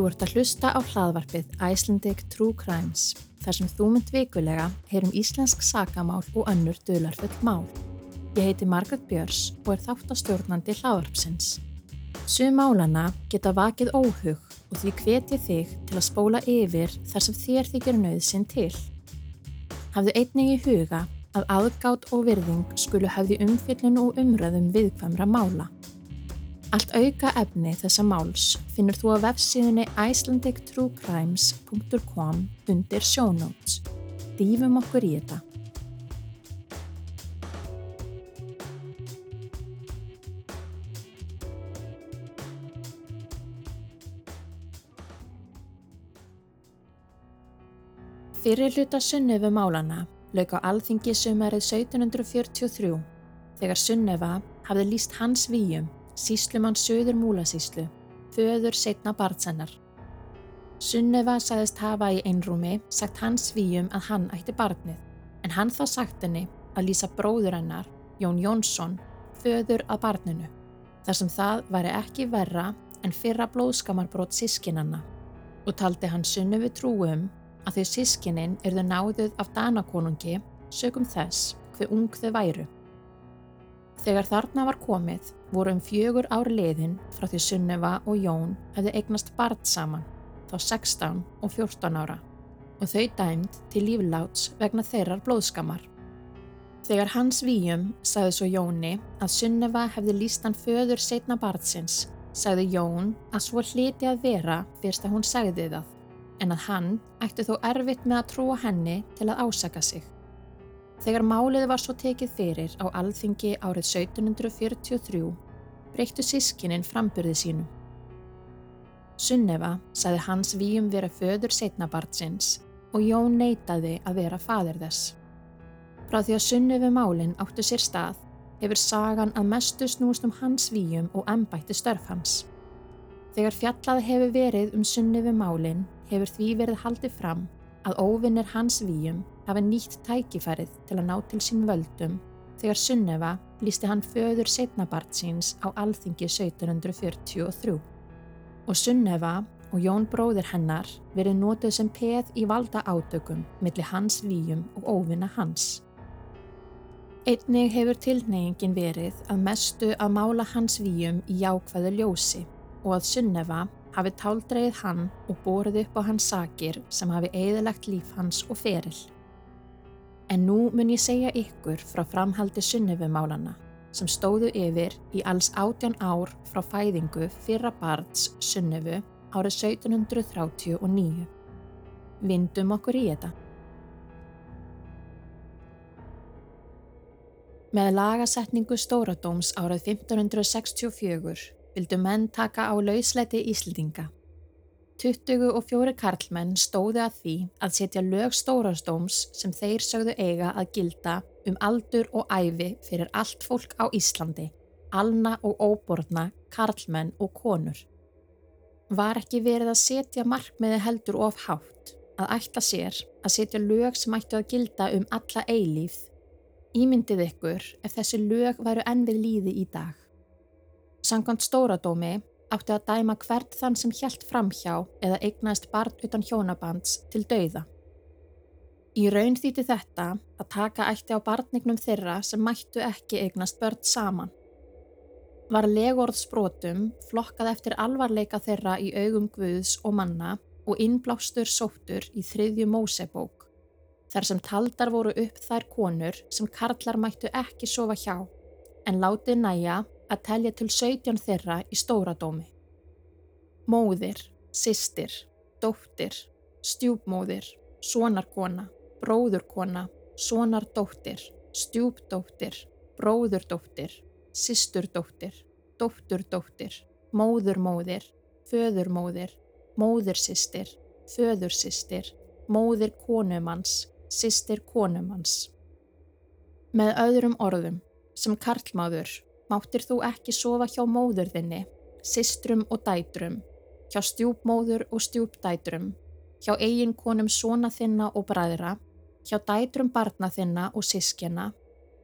Þú ert að hlusta á hlaðvarpið Icelandic True Crimes þar sem þú mynd vikulega heyrum íslensk sakamál og önnur dölarfull mál. Ég heiti Margaret Björs og er þáttastjórnandi hlaðvarpsins. Sum málana geta vakið óhug og því hvetið þig til að spóla yfir þar sem þér þykir nöðsinn til. Hafðu einnig í huga að aðgátt og virðing skulu hafði umfyllun og umröðum viðkvæmra mála. Allt auka efni þessa máls finnur þú á vefsíðunni icelandictruecrimes.com undir sjónóts. Dýfum okkur í þetta. Fyrir hluta Sunnöfu málana lauk á alþingi sumarið 1743 þegar Sunnöfa hafði líst hans výjum síslumann Suður Múlasíslu, föður setna barnsennar. Sunneva sagðist hafa í einrúmi sagt hans svíum að hann ætti barnið, en hann þá sagt henni að lýsa bróður hennar, Jón Jónsson, föður að barninu, þar sem það væri ekki verra en fyrra blóðskamarbrót sískinanna og taldi hann Sunnevi trúum að þau sískinin erðu náðuð af Danakonungi sögum þess hver ung þau væru. Þegar þarna var komið voru um fjögur ár liðin frá því Sunneva og Jón hefði eignast barn saman, þá 16 og 14 ára, og þau dæmt til lífláts vegna þeirrar blóðskamar. Þegar hans výjum sagði svo Jóni að Sunneva hefði líst hann föður setna barnsins, sagði Jón að svo hliti að vera fyrst að hún sagði það, en að hann ætti þó erfitt með að trúa henni til að ásaka sig. Þegar málið var svo tekið fyrir á alþingi árið 1743 breyttu sískininn frambyrði sínum. Sunneva sagði hans výjum vera föður setnabartsins og Jón neytaði að vera fadir þess. Frá því að Sunnefi málinn áttu sér stað hefur sagan að mestu snúst um hans výjum og ennbætti störf hans. Þegar fjallað hefur verið um Sunnefi málinn hefur því verið haldið fram að óvinnir hans výjum hafi nýtt tækifærið til að ná til sín völdum þegar Sunneva lísti hann föður setnabart síns á alþingi 1743 og Sunneva og Jón bróðir hennar verið nótuð sem peð í valda átökum millir hans výjum og óvinna hans. Einnig hefur tilneyingin verið að mestu að mála hans výjum í jákvæðu ljósi og að Sunneva hafi táldreið hann og borið upp á hans sakir sem hafi eðalagt líf hans og ferill. En nú mun ég segja ykkur frá framhaldi sunnefumálana sem stóðu yfir í alls átján ár frá fæðingu fyrra barns sunnefu árið 1739. Vindum okkur í þetta. Með lagasetningu Stóradóms árið 1564 vildu menn taka á lausleiti Íslendinga 24 karlmenn stóðu að því að setja lög stórastóms sem þeir sögðu eiga að gilda um aldur og æfi fyrir allt fólk á Íslandi, alna og óborna, karlmenn og konur. Var ekki verið að setja markmiði heldur of hátt, að ætta sér að setja lög sem ættu að gilda um alla eilíð. Ímyndið ykkur ef þessi lög væru enn við líði í dag. Sankant stóradómi átti að dæma hvert þann sem hjælt framhjá eða eignaðist barn utan hjónabands til dauða. Í raun þýtti þetta að taka ætti á barnignum þeirra sem mættu ekki eignast börn saman. Var legorðsbrotum flokkað eftir alvarleika þeirra í augum Guðs og manna og innblástur sóttur í þriðju Mósebók, þar sem taldar voru upp þær konur sem karlar mættu ekki sofa hjá, en látið næja að telja til 17 þeirra í stóradómi. Móðir, sistir, dóttir, stjúpmóðir, sonarkona, bróðurkona, sonardóttir, stjúpdóttir, bróðurdóttir, sisturdóttir, dótturdóttir, móðurmóðir, föðurmóðir, móðursistir, föðursistir, móðir konumanns, sistir konumanns. Með öðrum orðum, sem karlmáður, máttir þú ekki sofa hjá móður þinni, sistrum og dætrum, hjá stjúpmóður og stjúpdætrum, hjá eiginkonum svona þinna og bræðra, hjá dætrum barna þinna og sískjana,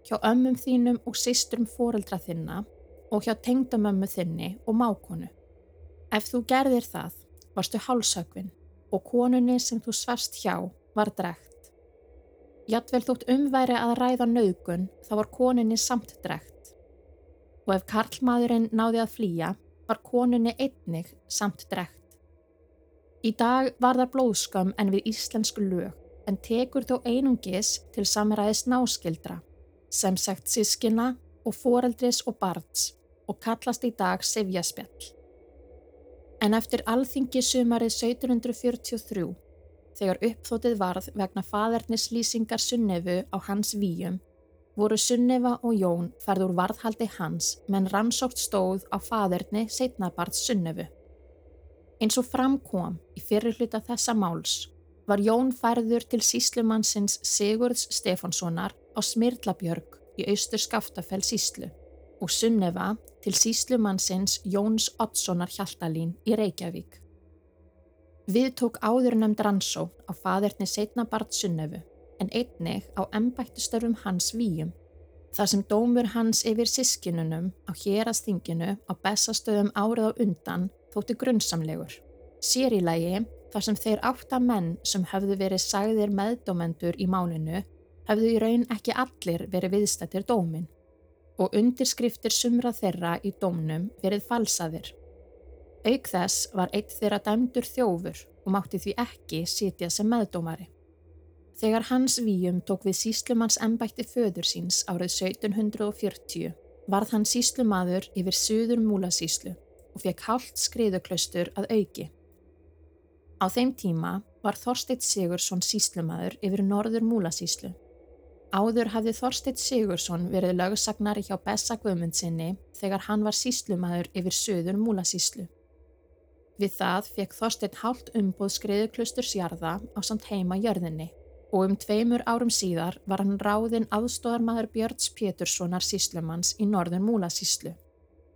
hjá ömmum þínum og sistrum fóreldra þinna og hjá tengdamömmu þinni og mákonu. Ef þú gerðir það, varstu hálsökvin og konunni sem þú svast hjá var dregt. Jadvel þótt umværi að ræða naugun þá var konunni samt dregt. Og ef karlmaðurinn náði að flýja var konunni einnig samt dregt. Í dag var það blóðskam en við íslensku lög en tekur þó einungis til samræðis náskildra sem sagt sískina og foreldris og barns og kallast í dag Sivjaspjall. En eftir alþingi sumarið 1743, þegar uppþótið varð vegna fadernislýsingar Sunnefu á hans výjum, voru Sunnefa og Jón færð úr varðhaldi hans menn rannsókt stóð á faderni setnabart Sunnefu. Eins og framkom í fyrirluta þessa máls var Jón færður til síslumannsins Sigurds Stefánssonar á Smirlabjörg í austur Skaftafell síslu og Sunneva til síslumannsins Jóns Oddssonar Hjaltalín í Reykjavík. Við tók áðurnemd rannsó á faderni setnabart Sunnefu en einnig á embættistörfum hans výjum þar sem dómur hans yfir sískinunum á hérastinginu á bestastöðum árið á undan þóttu grunnsamlegur. Sér í lagi þar sem þeir átta menn sem höfðu verið sagðir meðdómendur í málinu höfðu í raun ekki allir verið viðstættir dómin og undirskriftir sumra þeirra í dómnum verið falsaðir. Auk þess var eitt þeirra dæmdur þjófur og mátti því ekki sitja sem meðdómari. Þegar hans výjum tók við síslumanns ennbætti föður síns árið 1740 varð hann síslumadur yfir söður múlasíslu og fekk hálft skriðuklaustur að auki. Á þeim tíma var Þorsteit Sigursson síslumadur yfir norður múlasíslu Áður hafði Þorsteit Sigursson verið lögsagnari hjá Bessa Guðmundsinni þegar hann var síslumæður yfir söður múlasíslu. Við það fekk Þorsteit hálft umbúð skriðuklustursjarða á samt heima jörðinni og um tveimur árum síðar var hann ráðinn aðstóðarmæður Björns Péturssonar síslumanns í norður múlasíslu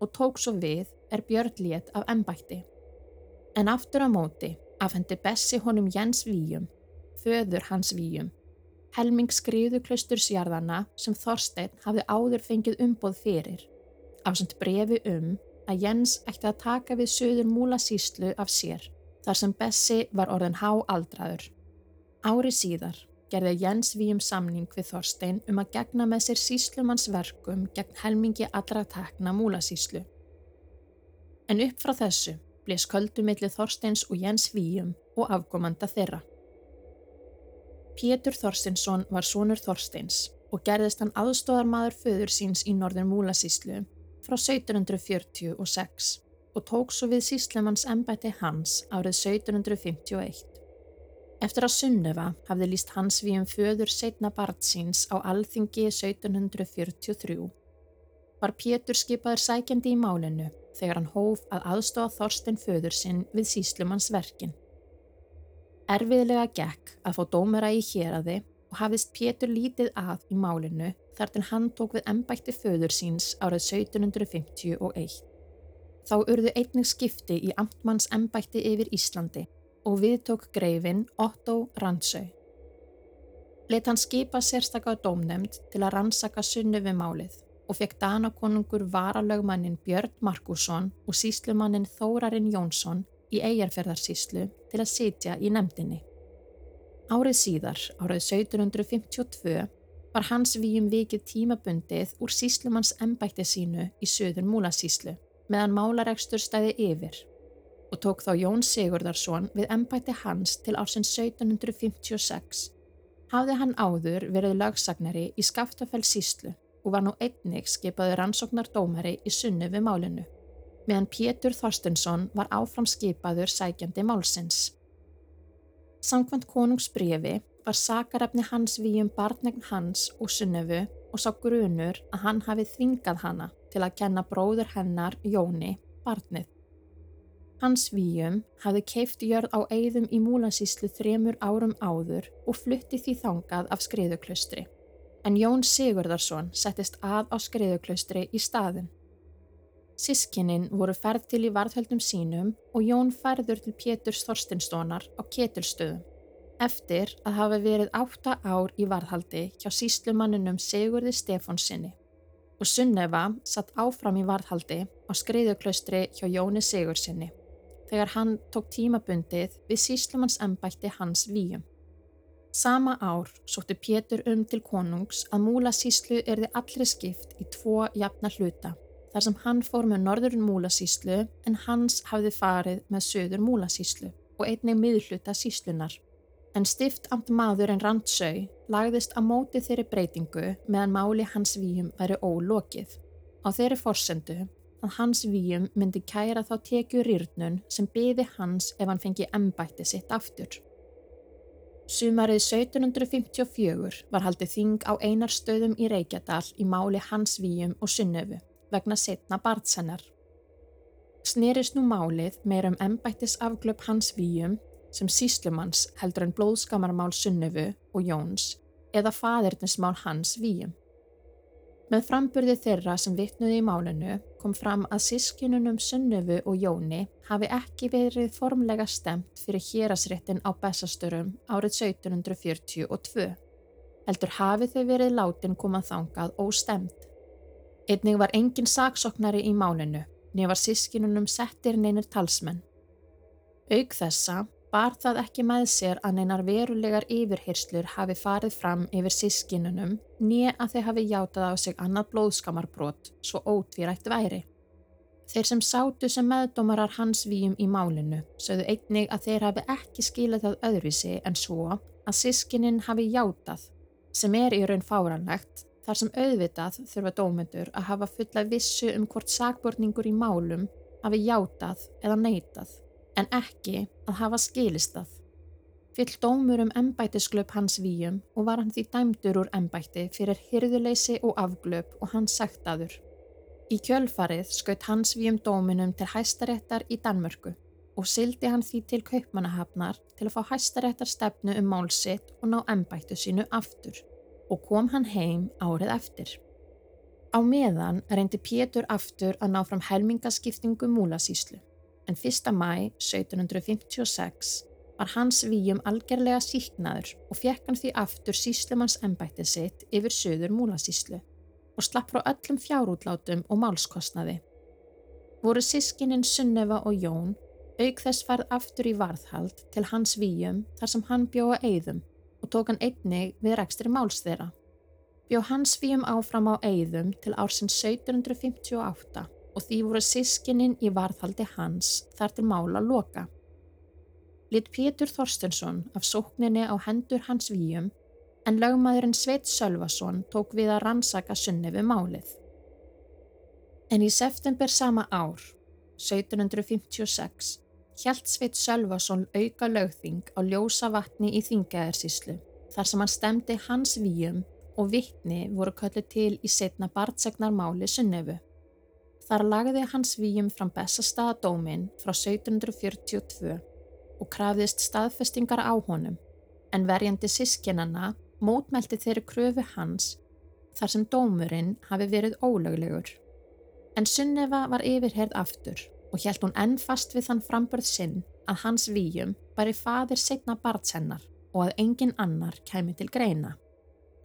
og tók svo við er Björn létt af ennbætti. En aftur á móti afhendi Bessi honum Jens Víum, föður hans Víum, helming skriðuklastursjarðana sem Þorstein hafði áður fengið umboð fyrir, afsamt brefi um að Jens ætti að taka við söður múlasíslu af sér, þar sem Bessi var orðin há aldraður. Ári síðar gerði Jens við um samning við Þorstein um að gegna með sér síslumannsverkum gegn helmingi allra tekna múlasíslu. En upp frá þessu blés köldumillið Þorsteins og Jens Víum og afkomanda þeirra. Pétur Þorstinsson var sonur Þorsteins og gerðist hann aðstóðarmadur föður síns í norður Múlasíslu frá 1746 og tók svo við síslemanns embæti hans árið 1751. Eftir að Sunneva hafði líst hans við um föður setna barð síns á alþingi 1743 var Pétur skipaður sækjandi í málinu þegar hann hóf að aðstóða Þorstein föður sinn við síslumanns verkin. Erfiðlega gekk að fá dómera í héræði og hafðist Pétur lítið að í málinu þar til hann tók við ennbætti föður síns árið 1751. Þá urðu einnig skipti í amtmanns ennbætti yfir Íslandi og viðtók greifin Otto Randsau. Let hann skipa sérstakka dómnemnd til að rannsaka sunnu við málið og fekk Danakonungur varalögmannin Björn Markusson og síslumannin Þórarinn Jónsson í eigarferðarsíslu til að sitja í nefndinni. Árið síðar, árið 1752, var hans výjum vikið tímabundið úr síslumanns ennbætti sínu í söður múlasíslu meðan málaregstur stæði yfir og tók þá Jón Sigurðarsson við ennbætti hans til ársins 1756. Hafði hann áður verið lagsagnari í Skaftafell síslu og var nú einnig skipaður rannsóknardómari í sunnu við málinu meðan Pétur Þorstensson var áfram skipaður sækjandi málsins. Samkvæmt konungsbrefi var sakarefni hans við um barnegn hans og sunnefu og sá grunur að hann hafi þvingað hana til að kenna bróður hennar Jóni barnið. Hans výjum hafði keift jörð á eigðum í múlansíslu þremur árum áður og flutti því þangað af skriðuklaustri. En Jón Sigurðarsson settist að á skriðuklaustri í staðin. Sískinin voru færð til í varðhöldum sínum og Jón færður til Péturs Þorstinssonar á Ketilstöðum eftir að hafa verið átta ár í varðhaldi hjá síslumanninum Sigurði Stefánsinni og Sunneva satt áfram í varðhaldi á skriðuklaustri hjá Jóni Sigursinni þegar hann tók tímabundið við síslumanns embætti hans víum. Sama ár sótti Pétur um til konungs að múla síslu erði allri skipt í tvo jafna hluta þar sem hann fór með norðurinn múlasíslu en hans hafði farið með söður múlasíslu og einnig miðluta síslunar. En stift amt maður en randsau lagðist að móti þeirri breytingu meðan máli hans víum væri ólokið. Á þeirri forsendu að hans víum myndi kæra þá tekju rýrnun sem byði hans ef hann fengi embætti sitt aftur. Sumarið 1754 var haldið þing á einar stöðum í Reykjadal í máli hans víum og sunnöfu vegna setna barnsennar. Snerist nú málið meira um embættis afglöp hans víum sem síslumanns heldur en blóðskamarmál Sunnöfu og Jóns eða fadirnismál hans víum. Með framburði þeirra sem vittnuði í málinu kom fram að sískinunum Sunnöfu og Jóni hafi ekki verið formlega stemt fyrir hérasréttin á Bessastörum árið 1742. Heldur hafi þau verið látin komað þangað óstemt. Einnig var engin saksóknari í málinu, nefn var sískinunum settir neynir talsmenn. Aug þessa bar það ekki með sér að neynar verulegar yfirhyrslur hafi farið fram yfir sískinunum nýja að þeir hafi játað á sig annað blóðskamarbrot svo ótvírætt væri. Þeir sem sátu sem meðdómarar hans výjum í málinu sögðu einnig að þeir hafi ekki skilað það öðruvísi en svo að sískinin hafi játað sem er í raun fáranlegt Þar sem auðvitað þurfa dómyndur að hafa fulla vissu um hvort sakborningur í málum hafi játað eða neitað, en ekki að hafa skilistað. Fyll dómur um embætisglöp hans víum og var hann því dæmdur úr embætti fyrir hyrðuleysi og afglöp og hans sagtaður. Í kjölfarið skaut hans víum dóminum til hæstaréttar í Danmörku og sildi hann því til kaupmannahafnar til að fá hæstaréttar stefnu um málsitt og ná embættu sínu aftur og kom hann heim árið eftir. Á meðan reyndi Pétur aftur að ná fram helmingaskiptingu múlasíslu en 1. mæ 1756 var hans výjum algerlega síknaður og fekk hann því aftur síslumanns ennbættið sitt yfir söður múlasíslu og slapp frá öllum fjárútlátum og málskostnaði. Voru sískininn Sunneva og Jón auk þess farð aftur í varðhald til hans výjum þar sem hann bjóða eigðum og tók hann einnig við rekstri máls þeirra. Bjó hans fíum áfram á eigðum til ársins 1758 og því voru sískininn í varðhaldi hans þar til mála loka. Lit Pétur Þorstensson af sókninni á hendur hans víum en lögmaðurinn Sveit Sölvason tók við að rannsaka sunni við málið. En í september sama ár, 1756, hjælt Sveit Sölvason auka lögþing á ljósa vatni í Þingaðarsíslu þar sem hann stemdi hans výjum og vittni voru köllu til í setna bartsegnarmáli Sunnefu. Þar lagði hans výjum fram Bessastadadómin frá 1742 og krafðist staðfestingar á honum en verjandi sískinana mótmælti þeirri kröfu hans þar sem dómurinn hafi verið ólöglegur. En Sunnefa var yfirherð aftur og hjælt hún enn fast við þann frambörð sinn að hans výjum bæri fadir setna bartsennar og að engin annar kæmi til greina.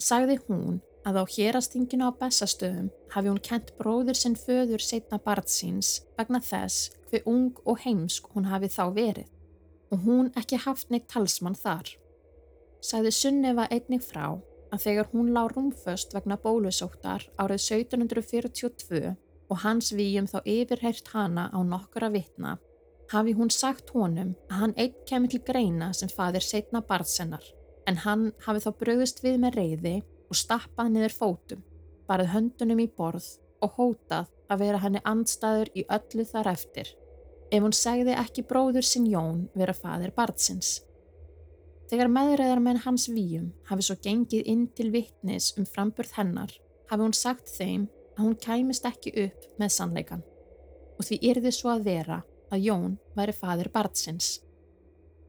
Sagði hún að á hérastinginu á bestastöðum hafi hún kent bróður sinn föður setna bartsins vegna þess hver ung og heimsk hún hafi þá verið og hún ekki haft neitt talsmann þar. Sagði Sunneva einnig frá að þegar hún lág rúmföst vegna bólusóttar árið 1742 og hans výjum þá yfirheirt hana á nokkura vitna, hafi hún sagt honum að hann eitt kemur til greina sem fadir setna barðsennar, en hann hafi þá bröðist við með reyði og stappað niður fótum, barið höndunum í borð og hótað að vera henni andstæður í öllu þar eftir, ef hún segði ekki bróður sinn Jón vera fadir barðsins. Þegar meðræðar menn hans výjum hafi svo gengið inn til vittnis um framburð hennar, hafi hún sagt þeim að hún kæmist ekki upp með sannleikan og því yrði svo að vera að Jón væri fadir barnsins.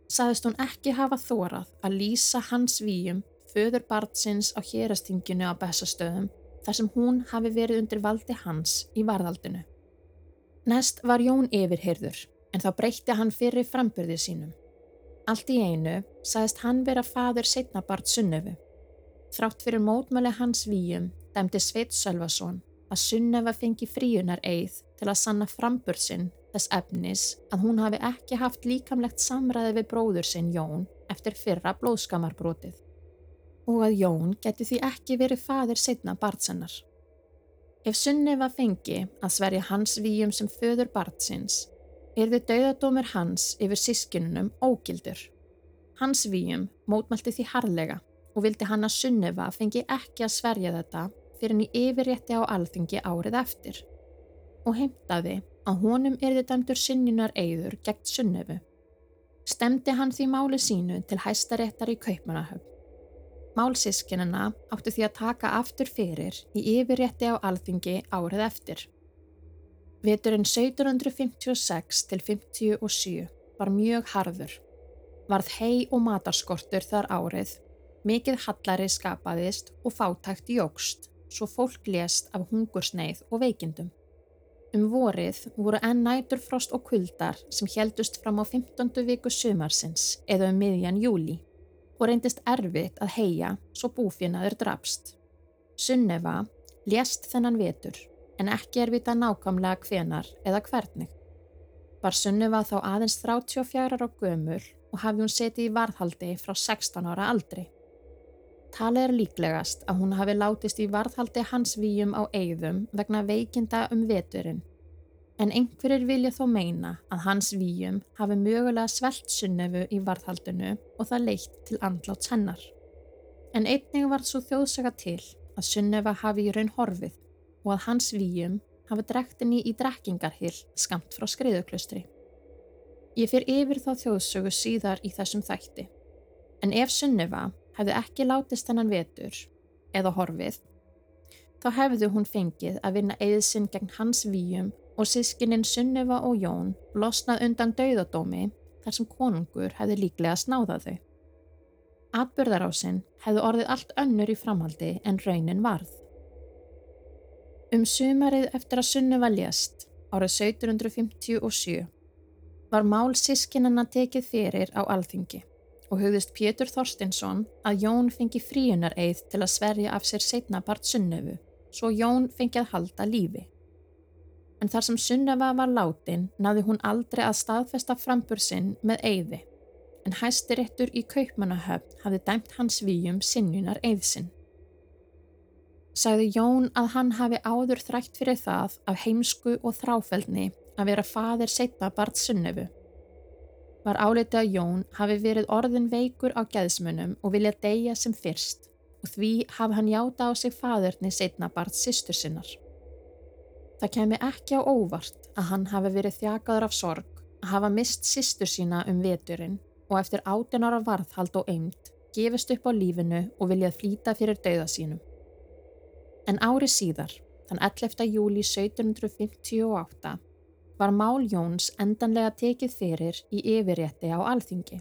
Saðist hún ekki hafa þórað að lýsa hans výjum föður barnsins á hérastinginu á bestastöðum þar sem hún hafi verið undir valdi hans í varðaldinu. Nest var Jón yfirhyrður en þá breytti hann fyrir frambyrðið sínum. Allt í einu saðist hann vera fadir setnabart Sunnöfu. Þrátt fyrir mótmæli hans výjum dæmdi Sveit Sölvason að Sunneva fengi fríunar eið til að sanna frambursinn þess efnis að hún hafi ekki haft líkamlegt samræði við bróður sinn Jón eftir fyrra blóðskamarbrotið og að Jón geti því ekki verið fadir setna barnsennar. Ef Sunneva fengi að sverja hans výjum sem föður barnsins, er þið dauðadómur hans yfir sískinunum ógildur. Hans výjum mótmælti því harlega og vildi hann að Sunneva fengi ekki að sverja þetta fyrir henni yfirrétti á alþingi árið eftir og heimtaði að honum erði dæmdur sinninar eigður gegn Sunnefu. Stemdi hann því máli sínu til hæstaréttar í Kaupmannahöfn. Málsískinina áttu því að taka aftur fyrir í yfirrétti á alþingi árið eftir. Veturinn 1756 til 57 var mjög harður. Varð hei og matarskortur þar árið, mikið hallari skapaðist og fátækt jógst, svo fólk lést af hungursneið og veikindum. Um vorið voru enn næturfrost og kuldar sem heldust fram á 15. viku sumarsins eða um miðjan júli og reyndist erfitt að heia svo búfinaður drafst. Sunneva lést þennan vetur en ekki er vita nákvæmlega hvenar eða hvernig. Var Sunneva þá aðeins 34 á gömul og hafði hún setið í varðhaldi frá 16 ára aldri. Talið er líklegast að hún hafi látist í varðhaldi hans výjum á eigðum vegna veikinda um veturinn. En einhverjir vilja þó meina að hans výjum hafi mögulega svelt sunnefu í varðhaldinu og það leitt til andláts hennar. En einning var svo þjóðsaka til að sunnefa hafi í raun horfið og að hans výjum hafi drektinni í drekkingarhill skamt frá skriðuklustri. Ég fyr yfir þá þjóðsögu síðar í þessum þætti. En ef sunnefa hefði ekki látist hennan vetur eða horfið, þá hefðu hún fengið að vinna eðsinn gegn hans výjum og sískininn Sunneva og Jón losnað undan dauðadómi þar sem konungur hefði líklega snáðað þau. Atbyrðarásinn hefði orðið allt önnur í framhaldi en raunin varð. Um sumarið eftir að Sunneva lést árið 1757 var mál sískinanna tekið fyrir á alþingi og hugðist Pétur Þorstinsson að Jón fengi fríunar eið til að sverja af sér setna part Sunnefu, svo Jón fengi að halda lífi. En þar sem Sunnefa var látin naði hún aldrei að staðfesta frambur sinn með eiði, en hæstirettur í Kaupmannahöfn hafði dæmt hans výjum sinnunar eiðsinn. Sagði Jón að hann hafi áður þrætt fyrir það af heimsku og þráfældni að vera fadir setna part Sunnefu var álitið að Jón hafi verið orðin veikur á gæðsmunum og vilja deyja sem fyrst og því hafi hann játa á sig fadurni setna bart sýstur sinnar. Það kemi ekki á óvart að hann hafi verið þjakaður af sorg að hafa mist sýstur sína um veturinn og eftir átunar af varðhald og eind gefist upp á lífinu og viljað flýta fyrir dauða sínum. En ári síðar, þann 11. júli 1758, var mál Jóns endanlega tekið fyrir í yfirrétti á alþingi.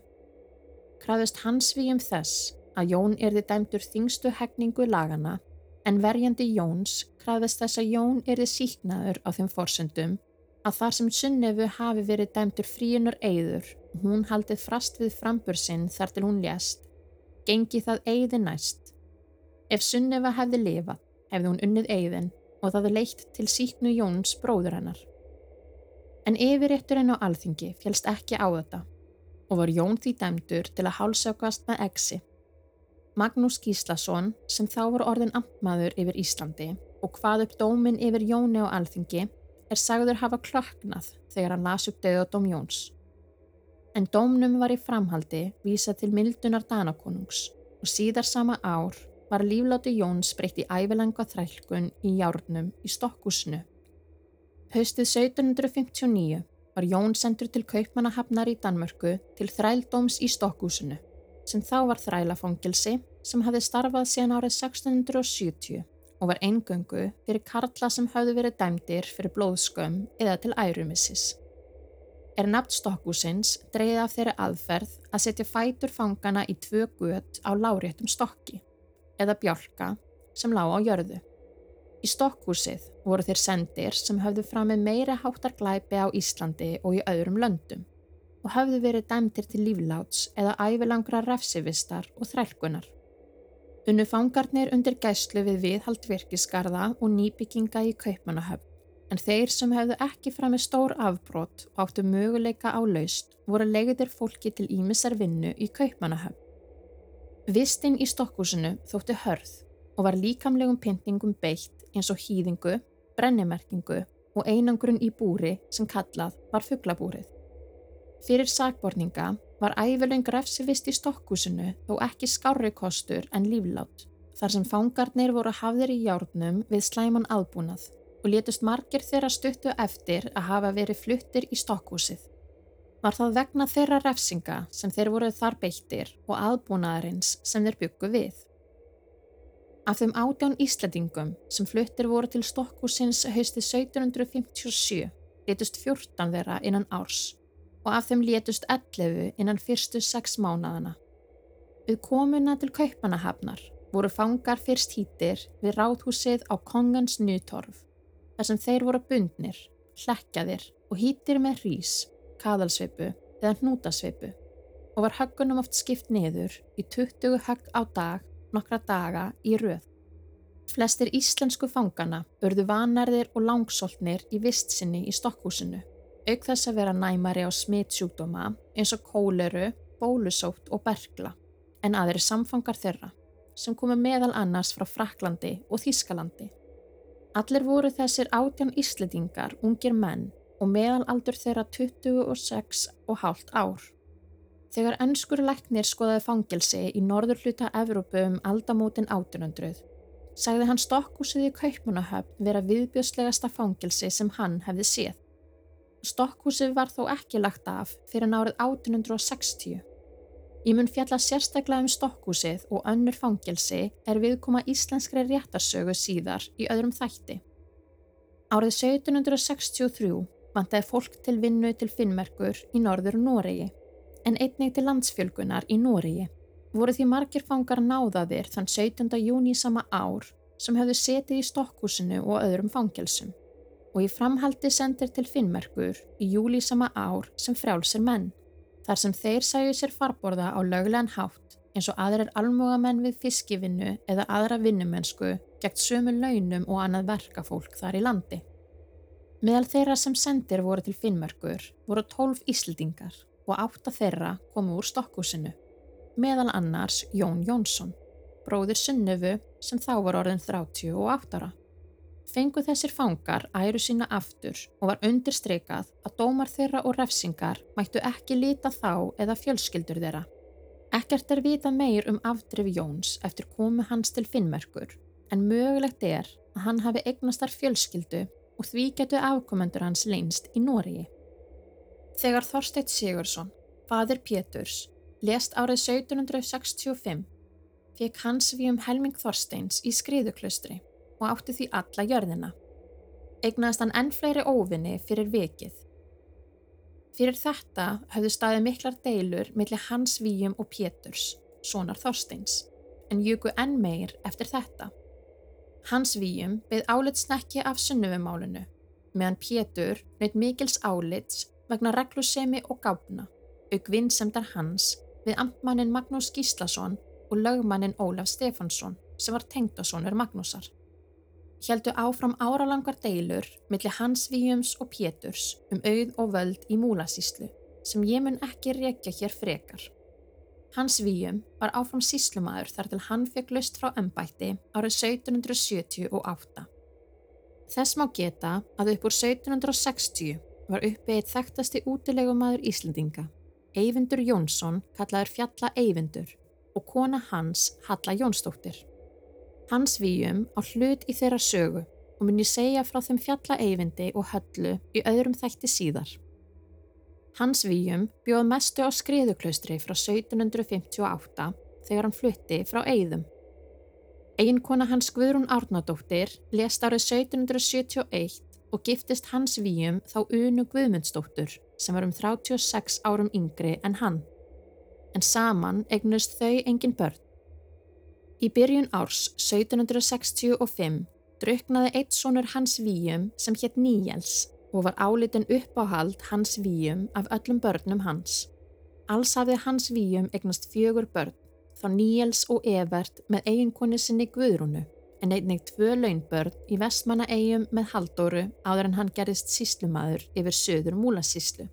Kraðist hans við um þess að Jón erði dæmdur þingstu hegningu lagana en verjandi Jóns kraðist þess að Jón erði síknaður á þeim forsöndum að þar sem Sunnefu hafi verið dæmdur fríunur eigður og hún haldið frast við frambur sinn þar til hún lést, gengi það eigði næst. Ef Sunnefa hefði lifað, hefði hún unnið eigðin og það leitt til síknu Jóns bróður hennar. En yfirrétturinn á alþingi félst ekki á þetta og var Jón því dæmdur til að hálsökast með exi. Magnús Gíslason sem þá voru orðin amtmaður yfir Íslandi og hvað upp dómin yfir Jóni á alþingi er sagður hafa klöknað þegar hann las upp döðadóm Jóns. En dómnum var í framhaldi vísa til mildunar Danakonungs og síðar sama ár var lífláti Jóns breytt í ævilanga þrælkun í járnum í Stokkúsnu Haustið 1759 var Jón sendur til kaupmannahafnar í Danmörku til þrældóms í Stokkúsinu sem þá var þrælafangilsi sem hafði starfað síðan árið 1670 og var eingöngu fyrir karla sem hafði verið dæmdir fyrir blóðskömm eða til ærumissis. Er nafn Stokkúsins dreyði af þeirri aðferð að setja fætur fangana í tvö gött á láréttum stokki eða bjálka sem lág á jörðu. Í stokkhúsið voru þeir sendir sem höfðu fram með meira háttar glæpi á Íslandi og í öðrum löndum og höfðu verið dæmtir til lífláts eða ævilangra refsivistar og þrælkunar. Unnu fangarnir undir gæslu við viðhald virkisgarða og nýbygginga í Kaupmannahöfn en þeir sem hefðu ekki fram með stór afbrot og áttu möguleika á laust voru leiðir fólki til ímissar vinnu í kaupmanahöfn. Vistinn í stokkhúsinu þótti hörð og var líkamlegum pyntingum beitt eins og hýðingu, brennimerkingu og einangrun í búri sem kallað var fugglabúrið. Fyrir sakborninga var æfilöng refsivist í stokkhúsinu þó ekki skárri kostur en líflátt þar sem fangarnir voru hafðir í járnum við slæman aðbúnað og létust margir þeirra stuttu eftir að hafa verið fluttir í stokkhúsið. Var það vegna þeirra refsinga sem þeir voru þar beittir og aðbúnaðarins sem þeir byggu við. Af þeim átján Íslandingum sem fluttir voru til stokkhúsins hausti 1757 létust 14 þeirra innan árs og af þeim létust 11 innan fyrstu 6 mánaðana. Við komuna til kaupanahafnar voru fangar fyrst hýttir við ráðhúsið á Kongans Nytorf þar sem þeir voru bundnir, hlekjaðir og hýttir með hrís, kaðalsveipu eða hnútasveipu og var höggunum oft skipt niður í 20 högg á dag nokkra daga í röð. Flestir íslensku fangana örðu vanarðir og langsoltnir í vistsinni í stokkhúsinu, auk þess að vera næmari á smitsjúkdóma eins og kóleru, bólusótt og bergla, en aðri samfangar þeirra, sem komu meðal annars frá Fraklandi og Þískalandi. Allir voru þessir átján íslendingar ungir menn og meðalaldur þeirra 26 og hálft ár. Þegar ennskur læknir skoðaði fangelsi í norður hluta Evrópu um aldamótin 1800, sagði hann stokkhúsið í Kaupmannahöfn vera viðbjöðslegasta fangelsi sem hann hefði séð. Stokkhúsið var þó ekki lagt af fyrir nárið 1860. Ég mun fjalla sérstaklega um stokkhúsið og önnur fangelsi er viðkoma íslenskri réttarsögu síðar í öðrum þætti. Árið 1763 vantæði fólk til vinnu til Finnmerkur í norður Noregi, en einnig til landsfjölgunar í Noregi. Voru því margir fangar náðaðir þann 17. júni sama ár sem hefðu setið í stokkhúsinu og öðrum fangelsum og í framhaldi sendir til Finnmerkur í júli sama ár sem frjálsir menn þar sem þeir sæju sér farborða á löglegan hátt eins og aðrar almúgamenn við fiskivinnu eða aðra vinnumensku gegn sömu launum og annað verkafólk þar í landi. Meðal þeirra sem sendir voru til Finnmörkur voru tólf Ísldingar og átta þeirra komu úr stokkusinu, meðal annars Jón Jónsson, bróðir Sunnöfu sem þá var orðin 38 ára fengu þessir fangar æru sína aftur og var undirstreikað að dómar þeirra og refsingar mættu ekki líta þá eða fjölskyldur þeirra. Ekkert er vita meir um afdrif Jóns eftir komu hans til Finnmerkur en mögulegt er að hann hafi eignastar fjölskyldu og því getu afkomendur hans leinst í Nóriði. Þegar Þorsteit Sigursson, fadir Péturs, lest árið 1765 fekk hans við um helming Þorsteins í skriðuklustri og átti því alla jörðina. Egnaðist hann enn fleiri óvinni fyrir vikið. Fyrir þetta höfðu staðið miklar deilur millir Hans Víum og Péturs, sonar Þorsteins, en jöku enn meir eftir þetta. Hans Víum beð álitsnekki af sunnufumálunu, meðan Pétur nöyt mikils álits vegna reglusemi og gáfna, auk vinnsemdar hans við amtmannin Magnús Gíslason og lögmannin Ólaf Stefansson sem var tengdasónur Magnúsar heldu áfram áralangar deilur millir Hansvíjums og Péturs um auð og völd í múlasíslu sem ég mun ekki rekja hér frekar. Hansvíjum var áfram síslumæður þar til hann fekk löst frá ennbætti árið 1778. Þess má geta að upp úr 1760 var uppið þekktasti útilegumæður Íslandinga, Eyvindur Jónsson kallaður Fjalla Eyvindur og kona hans Halla Jónsdóttir. Hans víum á hlut í þeirra sögu og mun ég segja frá þeim fjalla eyfindi og höllu í öðrum þætti síðar. Hans víum bjóð mestu á skriðuklaustri frá 1758 þegar hann flutti frá Eyðum. Einkona hans Guðrún Árnadóttir lest árið 1771 og giftist hans víum þá Unu Guðmundsdóttur sem var um 36 árum yngri en hann. En saman eignust þau engin börn. Í byrjun árs 1765 druknaði eitt sonur Hans Víum sem hétt Níels og var álitin uppáhald Hans Víum af öllum börnum hans. Alls hafði Hans Víum eignast fjögur börn, þá Níels og Evert með eiginkonni sinni Guðrúnu en einnig tvö launbörn í vestmanna eigum með Haldóru áður en hann gerðist síslumadur yfir söður múlasíslu.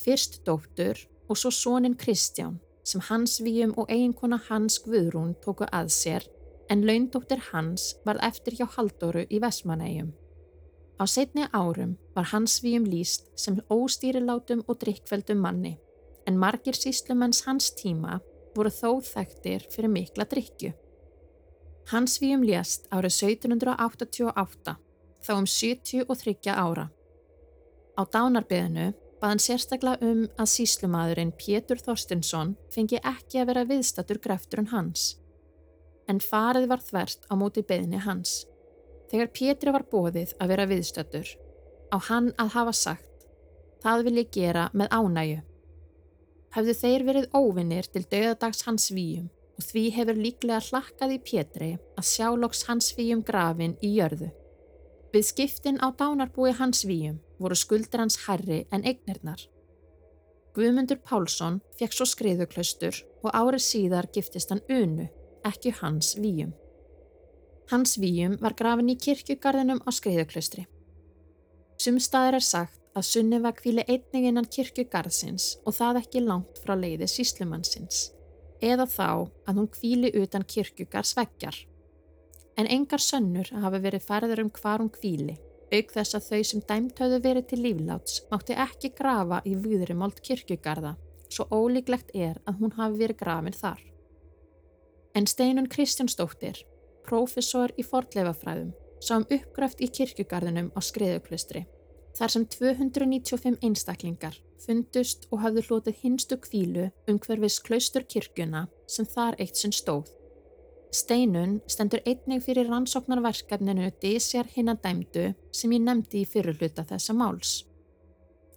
Fyrst dóttur og svo sónin Kristján sem hans víum og eiginkona hans Guðrún tóku að sér en laundóttir hans varð eftir hjá Haldóru í vestmanna eigum. Á setni árum var hans víum líst sem óstýrilátum og drikkveldum manni en margir síslumenns hans tíma voru þó þekktir fyrir mikla drikju. Hans víum lést árið 1788 þá um 73 ára. Á dánarbyðinu baðan sérstaklega um að síslumadurinn Pétur Þorstinsson fengi ekki að vera viðstatur greftur en hans en farið var þvert á móti beðni hans. Þegar Pétri var bóðið að vera viðstöttur á hann að hafa sagt það vil ég gera með ánægu. Hefðu þeir verið óvinnir til döðadags hans víum og því hefur líklega hlakkað í Pétri að sjálóks hans víum grafin í jörðu. Við skiptin á dánarbúi hans víum voru skuldur hans herri en eignirnar. Guðmundur Pálsson fekk svo skriðuklaustur og árið síðar giftist hann unu, ekki hans víum. Hans víum var grafin í kirkjugarðinum á Skriðuklaustri. Sumstaðir er sagt að Sunniva kvíli einnig innan kirkjugarðsins og það ekki langt frá leiði síslumannsins, eða þá að hún kvíli utan kirkjugarðsveggjar. En engar sönnur hafi verið færður um hvar hún kvíli, auk þess að þau sem dæmtöðu verið til lífláts mátti ekki grafa í viðrimált kirkjugarða, svo ólíklegt er að hún hafi verið grafin þar. En Steinun Kristjánsdóttir prófessor í fordleifafræðum, sá um uppgröft í kirkjugarðinum á Skriðuklustri, þar sem 295 einstaklingar fundust og hafðu hlotið hinstu kvílu um hverfis klaustur kirkjuna sem þar eitt sinn stóð. Steinun stendur einnig fyrir rannsóknarverkefninu Dísjar hinna dæmdu sem ég nefndi í fyrirluta þessa máls.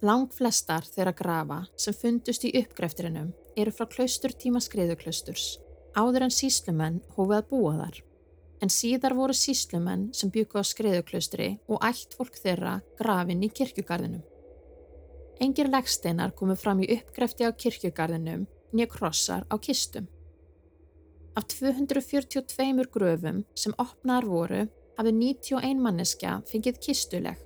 Lang flestar þeirra grafa sem fundust í uppgreftirinum eru frá klausturtíma skriðuklusturs, áður en síslumenn hófið að búa þar en síðar voru síslumenn sem byggu á skreiðuklaustri og ætt fólk þeirra grafin í kirkjugarðinum. Engir leggsteinar komu fram í uppgrefti á kirkjugarðinum nýja krossar á kistum. Af 242 gröfum sem opnaðar voru hafði 91 manneskja fengið kistuleg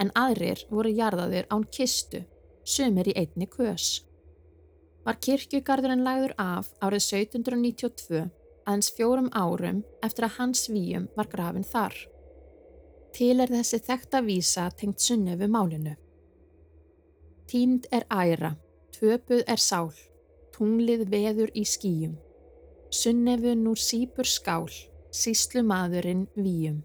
en aðrir voru jarðaðir án kistu, sumir í einni kös. Var kirkjugarðurinn lagður af árið 1792 aðeins fjórum árum eftir að hans víum var grafin þar. Til er þessi þekta vísa tengt sunni við málinu. Tínd er æra, tvöpuð er sál, tunglið veður í skýjum. Sunnefun úr sípur skál, síslu maðurinn víum.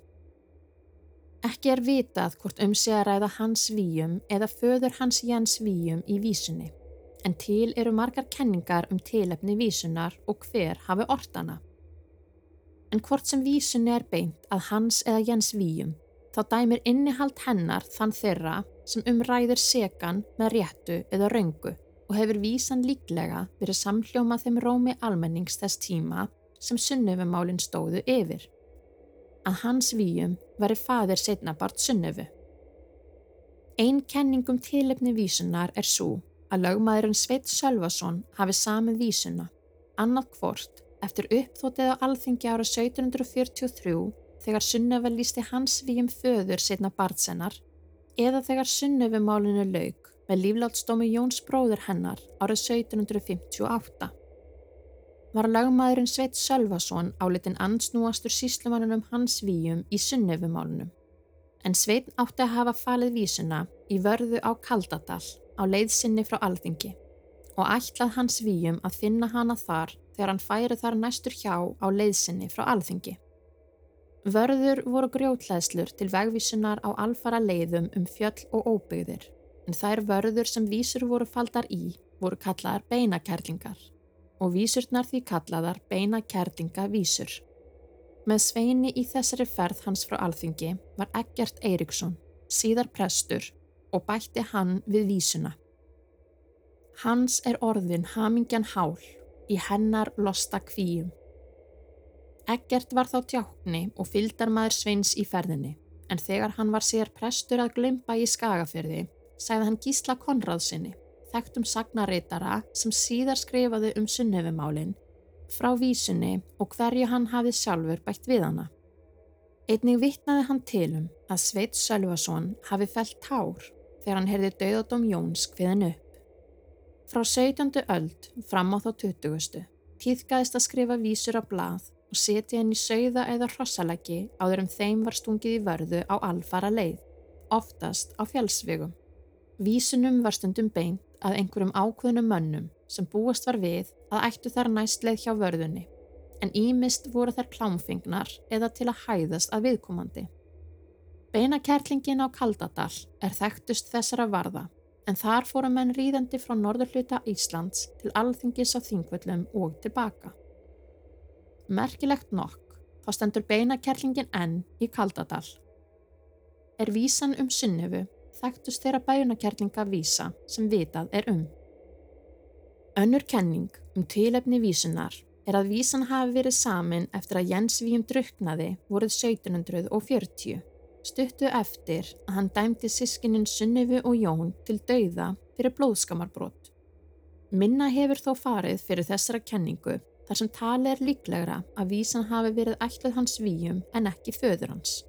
Ekki er vitað hvort um sig að ræða hans víum eða föður hans Jens víum í vísunni, en til eru margar kenningar um tilefni vísunar og hver hafi ortana en hvort sem vísunni er beint að hans eða Jens víum, þá dæmir innihald hennar þann þeirra sem umræðir segan með réttu eða raungu og hefur vísan líklega verið samhljóma þeim rómi almennings þess tíma sem sunnöfumálinn stóðu yfir. Að hans víum veri fadir setnabart sunnöfu. Einn kenningum tilefni vísunar er svo að lögmaðurinn Sveit Sölvason hafi samið vísuna, annað hvort eftir uppþótið á alþingi ára 1743 þegar Sunnöfa lísti hans víum föður setna barnsennar eða þegar Sunnöfumálinu laug með líflátsdómi Jóns bróður hennar ára 1758. Var lagmaðurinn Sveit Sölvason álitin ansnúastur síslumannunum hans víum í Sunnöfumálunum en Sveit átti að hafa falið vísuna í vörðu á Kaldadal á leiðsynni frá alþingi og ætlað hans víum að finna hana þar þegar hann færi þar næstur hjá á leiðsynni frá alþingi. Vörður voru grjótlæðslur til vegvísunar á alfara leiðum um fjöll og óbyggðir, en þær vörður sem vísur voru faldar í voru kallaðar beinakerlingar og vísurnar því kallaðar beinakerlingavísur. Með sveini í þessari ferð hans frá alþingi var Eggert Eiríksson, síðar prestur og bætti hann við vísuna. Hans er orðin hamingjan hál í hennar losta kvíum. Eggert var þá tjákni og fyldarmaður sveins í ferðinni, en þegar hann var sér prestur að glumpa í skagafyrði, sæði hann Gísla Konradsinni, þekktum sagnareitara sem síðar skrifaði um sunnefumálinn, frá vísunni og hverju hann hafið sjálfur bætt við hana. Einnig vittnaði hann tilum að Sveit Sölvason hafi felt tár þegar hann heyrði döðadóm Jóns hviðin upp. Frá 17. öld fram á þá 20. tíðgæðist að skrifa vísur á blað og setja henni sögða eða hrossaleggi áður um þeim var stungið í vörðu á alfara leið, oftast á fjálsvegum. Vísunum var stundum beint að einhverjum ákveðnum mönnum sem búast var við að ættu þar næstleið hjá vörðunni en ímist voru þær klámfingnar eða til að hæðast að viðkomandi. Beinakerlingin á Kaldadal er þekktust þessara varða en þar fóru menn ríðandi frá norðurhluta Íslands til alþingis á þingvöllum og tilbaka. Merkilegt nokk þá stendur beinakerlingin enn í Kaldadal. Er vísan um sunnifu þekktust þeirra beinakerlinga vísa sem vitað er um. Önnur kenning um tilefni vísunar er að vísan hafi verið samin eftir að Jens Víum druknaði voruð 1740, stuttu eftir að hann dæmti sískinin Sunnifu og Jón til dauða fyrir blóðskamarbrót. Minna hefur þó farið fyrir þessara kenningu þar sem tali er líklegra að vísan hafi verið ætluð hans Víum en ekki föður hans.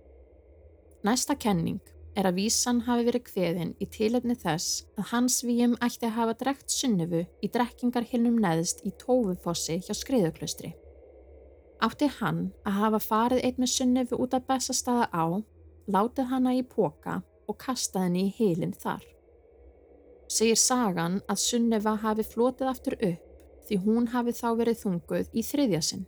Næsta kenning er að vísan hafi verið kveðin í tilöfni þess að hans víum ætti að hafa drekt sunnufu í drekkingarhilnum neðst í tófufossi hjá skriðuklustri. Átti hann að hafa farið eitt með sunnufu út af bestastaða á, látið hana í póka og kastað henni í heilin þar. Segir sagan að sunnufa hafi flotið aftur upp því hún hafi þá verið þunguð í þriðjasinn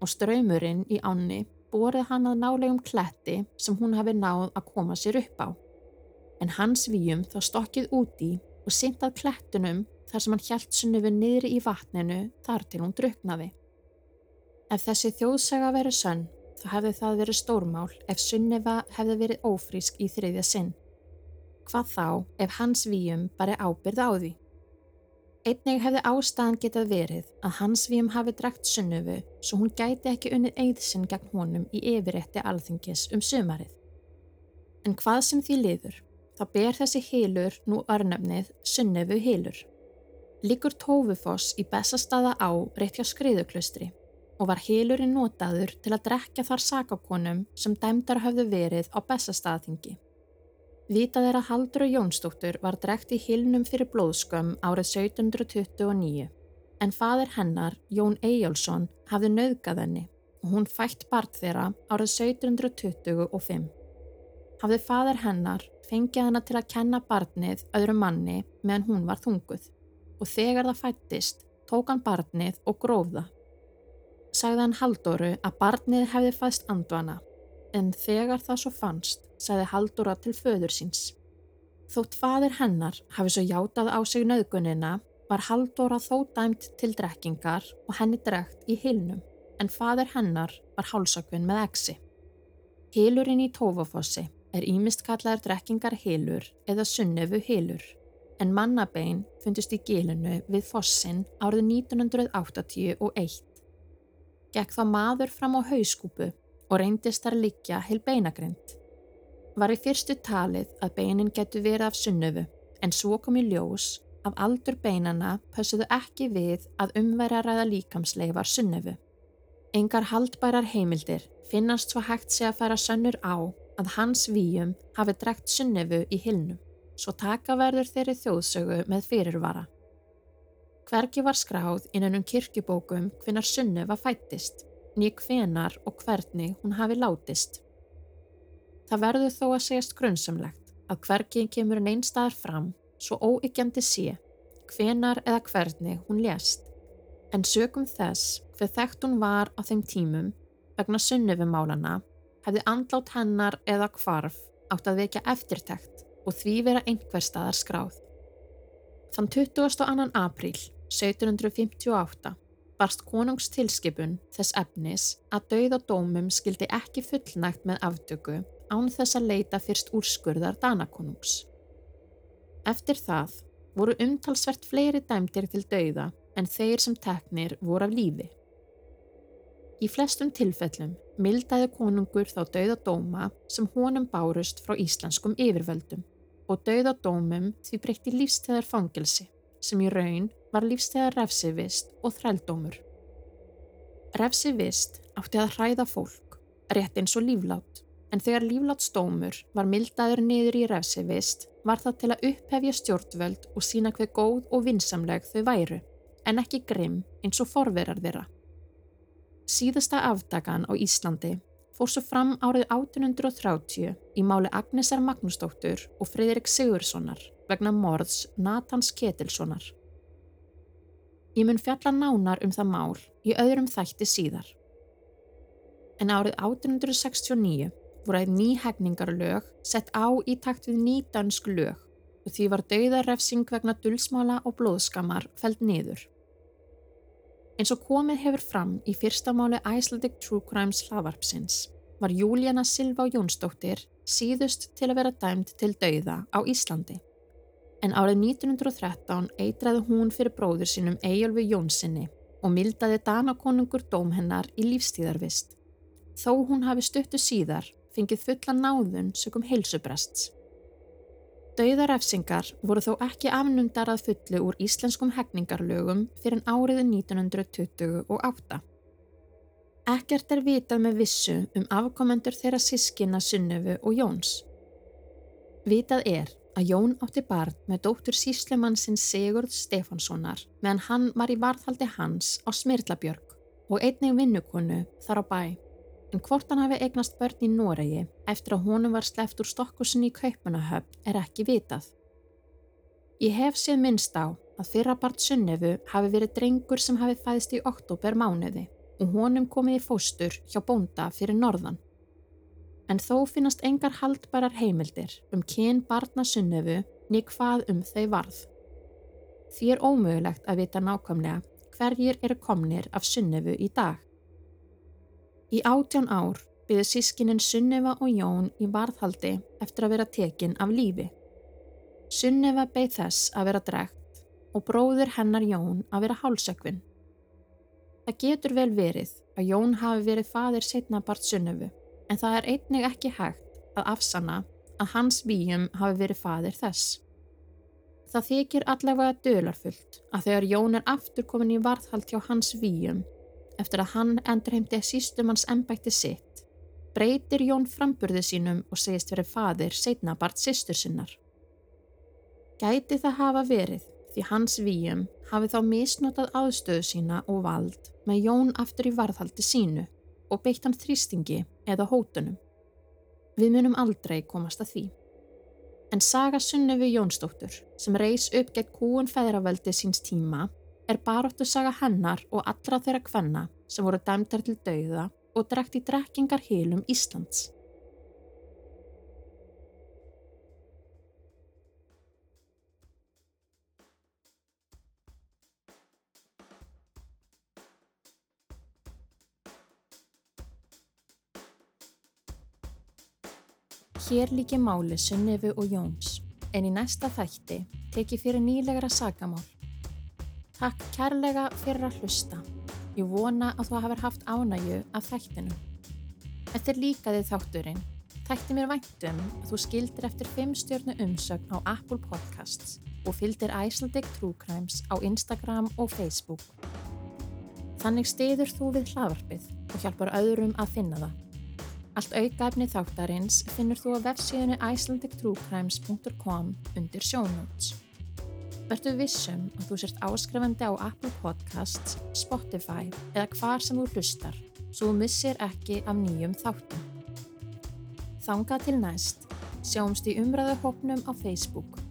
og ströymurinn í ánni borið hann að nálegum kletti sem hún hafi náð að koma sér upp á. En hans víum þá stokkið úti og syndað klettunum þar sem hann hjælt sunnufi niðri í vatninu þar til hún druknaði. Ef þessi þjóðsaga verið sönn, þá hefði það verið stórmál ef sunnifa hefði verið ófrísk í þriðja sinn. Hvað þá ef hans víum bara ábyrð á því? Einnig hefði ástæðan getað verið að hans víum hafi drakt sunnufu svo hún gæti ekki unnið eigðsinn gegn honum í yfirretti alþingis um sömarið. En hvað sem því liður, þá ber þessi heilur nú örnöfnið sunnufu heilur. Likur tófufoss í bestastaða á rétt hjá skriðuklustri og var heilurinn notaður til að drekja þar sakakonum sem dæmdar hafðu verið á bestastaðingi. Vitað er að Haldur og Jónsdóttur var drekt í hilnum fyrir blóðskömm árið 1729 en fadir hennar, Jón Eyjálsson, hafði nauðgað henni og hún fætt barð þeirra árið 1725. Hafði fadir hennar fengið hennar til að kenna barnið öðru manni meðan hún var þunguð og þegar það fættist tók hann barnið og grófða. Sagði hann Haldóru að barnið hefði fæst andvana en þegar það svo fannst sagði Haldóra til föður síns. Þótt fadir hennar hafi svo játað á sig nöðgunina var Haldóra þó dæmt til drekkingar og henni drekt í hilnum en fadir hennar var hálsakvinn með exi. Hilurinn í Tófafossi er ímist kallaður drekkingar hilur eða sunnefu hilur en mannabein fundist í gilinu við fossin árið 1981. Gekk þá maður fram á hauskúpu og reyndist þar liggja heil beinagrind. Var í fyrstu talið að beinin getur verið af sunnöfu en svo kom í ljós af aldur beinana pössuðu ekki við að umværa ræða líkamsleifar sunnöfu. Engar haldbærar heimildir finnast svo hægt sé að færa sönnur á að hans víum hafi drekt sunnöfu í hilnum, svo taka verður þeirri þjóðsögu með fyrirvara. Hverki var skráð innan um kirkjubókum hvinnar sunnöfa fættist, nýg hvenar og hvernig hún hafi látist. Það verður þó að segjast grunnsamlegt að hverki kemur en einn staðar fram svo óyggjandi sé hvenar eða hvernig hún lést. En sögum þess hver þekkt hún var á þeim tímum vegna sunnöfumálana hefði andlátt hennar eða kvarf átt að vekja eftirtækt og því vera einhver staðar skráð. Þann 22. apríl 1758 barst konungstilskipun þess efnis að dauðadómum skildi ekki fullnægt með aftöku án þess að leita fyrst úrskurðar Danakonungs. Eftir það voru umtalsvert fleiri dæmtir til dauða en þeir sem teknir voru af lífi. Í flestum tilfellum mildaði konungur þá dauðadóma sem honum bárust frá íslenskum yfirvöldum og dauðadómum því breytti lífstegar fangelsi sem í raun var lífstegar refsivist og þrældómur. Refsivist átti að hræða fólk rétt eins og líflát, en þegar líflátsdómur var mildaður niður í refsivist var það til að upphefja stjórnvöld og sína hver góð og vinsamleg þau væru, en ekki grimm eins og forverar þeirra. Síðasta afdagan á Íslandi fór svo fram árið 1830 í máli Agnesar Magnúsdóttur og Fridrik Sigurssonar vegna morðs Natans Ketilssonar. Ég mun fjalla nánar um það mál í öðrum þætti síðar. En árið 1869 voru að ný hegningarlög sett á í takt við ný dansk lög og því var dauðarrefsing vegna dulsmála og blóðskamar feld niður. Eins og komið hefur fram í fyrsta máli Icelandic True Crimes hlavarpsins var Júlíana Silva Jónsdóttir síðust til að vera dæmt til dauða á Íslandi en árið 1913 eitræði hún fyrir bróður sínum Eyjólfi Jónssoni og mildaði Danakonungur dóm hennar í lífstíðarvist. Þó hún hafi stuttu síðar fengið fulla náðun sögum heilsubrests. Dauðarefsingar voru þó ekki afnumdar að fullu úr íslenskum hegningarlögum fyrir árið 1928. Ekkert er vitað með vissu um afkomendur þeirra sískina Sunnöfu og Jóns. Vitað er að Jón átti barn með dóttur síslemannsins Sigurd Stefanssonar meðan hann var í varðhaldi hans á Smirlabjörg og einnig vinnukonu þar á bæ. En hvort hann hafi eignast börn í Noregi eftir að honum var sleft úr stokkusin í Kaupanahöfn er ekki vitað. Ég hef séð minnst á að fyrra part Sunnefu hafi verið drengur sem hafi fæðist í oktober mánuði og honum komið í fóstur hjá bónda fyrir norðan en þó finnast engar haldbærar heimildir um kyn barna sunnefu niður hvað um þau varð. Því er ómögulegt að vita nákvæmlega hverjir eru komnir af sunnefu í dag. Í átján ár byggðu sískinin Sunnefa og Jón í varðhaldi eftir að vera tekin af lífi. Sunnefa beigð þess að vera dregt og bróður hennar Jón að vera hálsökvinn. Það getur vel verið að Jón hafi verið fadir setna part Sunnefu en það er einnig ekki hægt að afsanna að hans víum hafi verið fadir þess. Það þykir allavega dölarfullt að þegar Jón er aftur komin í varðhald hjá hans víum eftir að hann endur heimti sístum hans ennbætti sitt, breytir Jón framburði sínum og segist verið fadir setna bart sýstur sinnar. Gæti það hafa verið því hans víum hafi þá misnotað aðstöðu sína og vald með Jón aftur í varðhaldi sínu og beitt hann þrýstingi eða hótunum. Við munum aldrei komast að því. En saga Sunnefu Jónsdóttur sem reys upp gegn kúun feðraveldi síns tíma er baróttu saga hennar og allra þeirra kvenna sem voru dæmtar til dauða og drekt í drekkingar hilum Íslands. Hér líki máli Sunnefu og Jóns, en í næsta þætti teki fyrir nýlegra sagamál. Takk kærlega fyrir að hlusta. Ég vona að þú hafur haft ánægju af þættinu. Eftir líkaði þátturinn, þætti mér væntum að þú skildir eftir 5 stjórnu umsögn á Apple Podcasts og fylgdir Icelandic True Crimes á Instagram og Facebook. Þannig stiður þú við hlaðvarpið og hjálpar öðrum að finna það. Allt aukaefni þáttarins finnur þú á vefsíðinu icelandictruecrimes.com undir sjónúts. Vertu vissum að þú sért áskrifandi á Apple Podcasts, Spotify eða hvar sem þú hlustar svo þú missir ekki af nýjum þáttum. Þanga til næst, sjáumst í umræðu hópnum á Facebook.